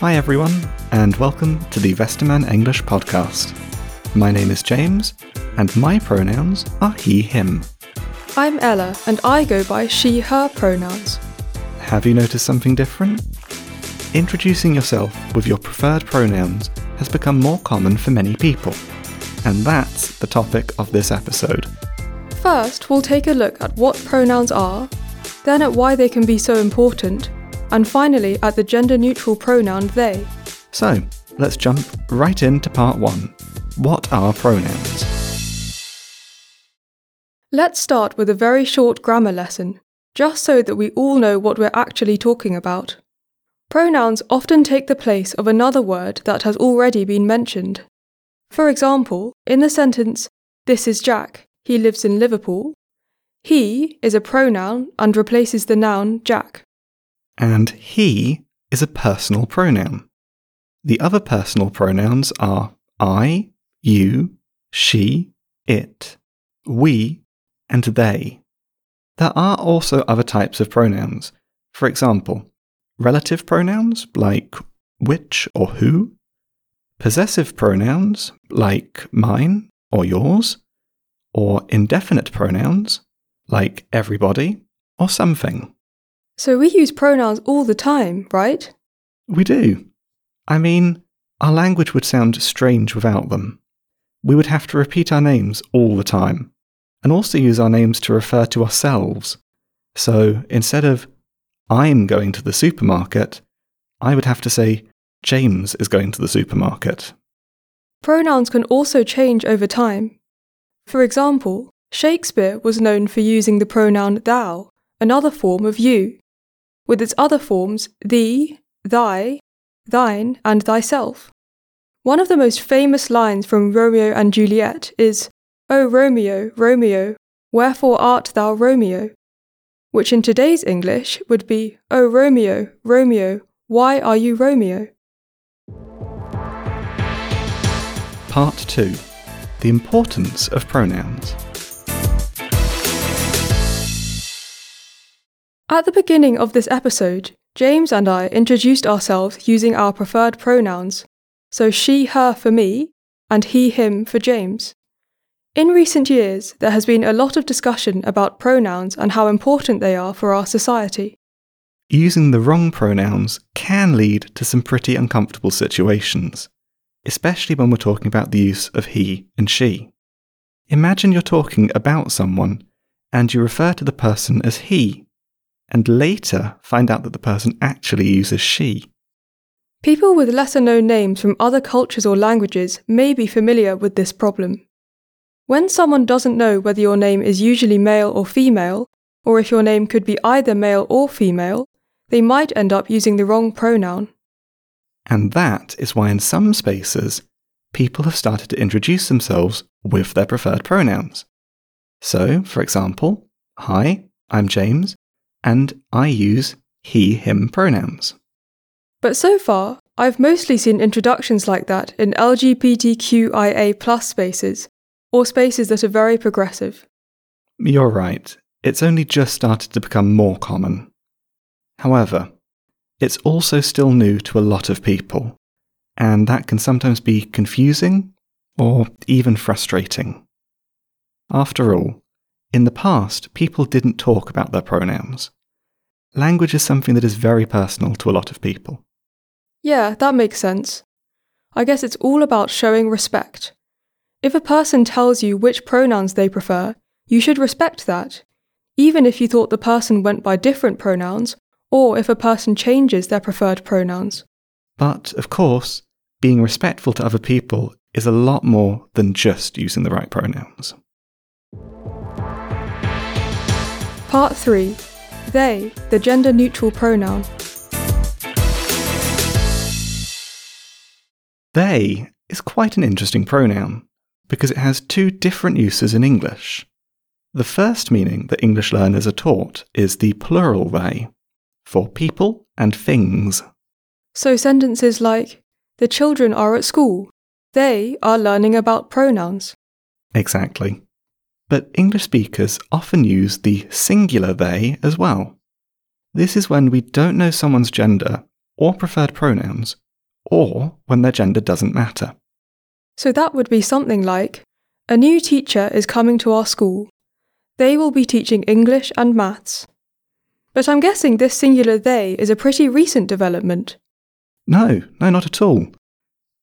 Hi, everyone, and welcome to the Westermann English podcast. My name is James, and my pronouns are he, him. I'm Ella, and I go by she, her pronouns. Have you noticed something different? Introducing yourself with your preferred pronouns has become more common for many people, and that's the topic of this episode. First, we'll take a look at what pronouns are, then at why they can be so important, and finally at the gender neutral pronoun they. So, let's jump right into part one. What are pronouns? Let's start with a very short grammar lesson, just so that we all know what we're actually talking about. Pronouns often take the place of another word that has already been mentioned. For example, in the sentence, This is Jack, he lives in Liverpool, he is a pronoun and replaces the noun Jack. And he is a personal pronoun. The other personal pronouns are I, you, she, it, we, and they. There are also other types of pronouns. For example, relative pronouns like which or who, possessive pronouns like mine or yours, or indefinite pronouns like everybody or something. So we use pronouns all the time, right? We do. I mean, our language would sound strange without them. We would have to repeat our names all the time, and also use our names to refer to ourselves. So instead of I'm going to the supermarket, I would have to say James is going to the supermarket. Pronouns can also change over time. For example, Shakespeare was known for using the pronoun thou, another form of you, with its other forms thee, thy, thine, and thyself. One of the most famous lines from Romeo and Juliet is, O Romeo, Romeo, wherefore art thou Romeo? Which in today's English would be, O Romeo, Romeo, why are you Romeo? Part 2 The Importance of Pronouns. At the beginning of this episode, James and I introduced ourselves using our preferred pronouns, so she, her for me, and he, him for James. In recent years, there has been a lot of discussion about pronouns and how important they are for our society. Using the wrong pronouns can lead to some pretty uncomfortable situations, especially when we're talking about the use of he and she. Imagine you're talking about someone and you refer to the person as he and later find out that the person actually uses she. People with lesser known names from other cultures or languages may be familiar with this problem. When someone doesn't know whether your name is usually male or female, or if your name could be either male or female, they might end up using the wrong pronoun. And that is why, in some spaces, people have started to introduce themselves with their preferred pronouns. So, for example, Hi, I'm James, and I use he, him pronouns. But so far, I've mostly seen introductions like that in LGBTQIA plus spaces, or spaces that are very progressive. You're right, it's only just started to become more common. However, it's also still new to a lot of people, and that can sometimes be confusing or even frustrating. After all, in the past, people didn't talk about their pronouns. Language is something that is very personal to a lot of people. Yeah, that makes sense. I guess it's all about showing respect. If a person tells you which pronouns they prefer, you should respect that, even if you thought the person went by different pronouns, or if a person changes their preferred pronouns. But, of course, being respectful to other people is a lot more than just using the right pronouns. Part 3 They, the gender neutral pronoun. They is quite an interesting pronoun because it has two different uses in English. The first meaning that English learners are taught is the plural they, for people and things. So sentences like, The children are at school. They are learning about pronouns. Exactly. But English speakers often use the singular they as well. This is when we don't know someone's gender or preferred pronouns, or when their gender doesn't matter. So that would be something like A new teacher is coming to our school. They will be teaching English and maths. But I'm guessing this singular they is a pretty recent development. No, no, not at all.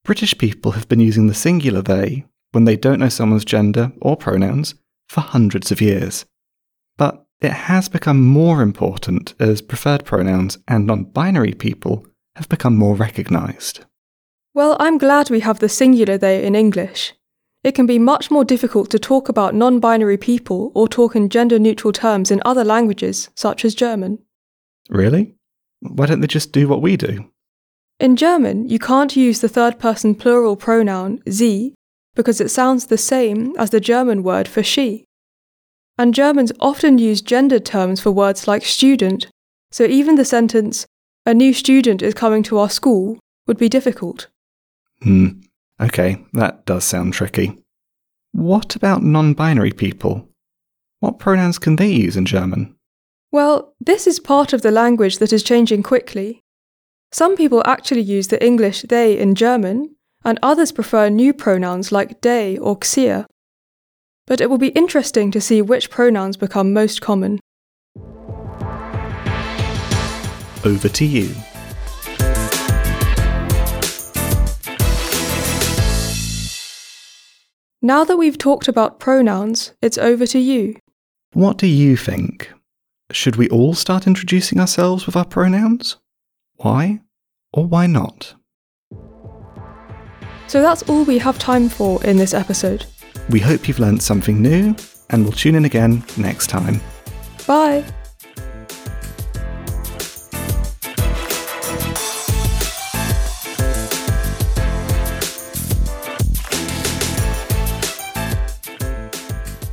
British people have been using the singular they when they don't know someone's gender or pronouns for hundreds of years. But it has become more important as preferred pronouns and non binary people have become more recognised. Well, I'm glad we have the singular they in English. It can be much more difficult to talk about non binary people or talk in gender neutral terms in other languages, such as German. Really? Why don't they just do what we do? In German, you can't use the third person plural pronoun sie because it sounds the same as the German word for she. And Germans often use gendered terms for words like student, so even the sentence, a new student is coming to our school, would be difficult. Hmm, okay, that does sound tricky. What about non binary people? What pronouns can they use in German? Well, this is part of the language that is changing quickly. Some people actually use the English they in German, and others prefer new pronouns like they or xier. But it will be interesting to see which pronouns become most common. Over to you. Now that we've talked about pronouns, it's over to you. What do you think? Should we all start introducing ourselves with our pronouns? Why or why not? So that's all we have time for in this episode. We hope you've learned something new, and we'll tune in again next time. Bye!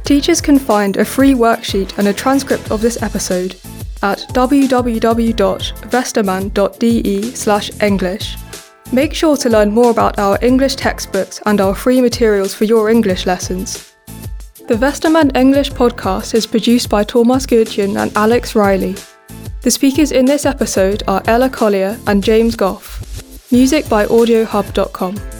Teachers can find a free worksheet and a transcript of this episode at www.westermann.de/english. Make sure to learn more about our English textbooks and our free materials for your English lessons. The Westermann English podcast is produced by Thomas Götjen and Alex Reilly. The speakers in this episode are Ella Collier and James Gough. Music by AudioHub.com.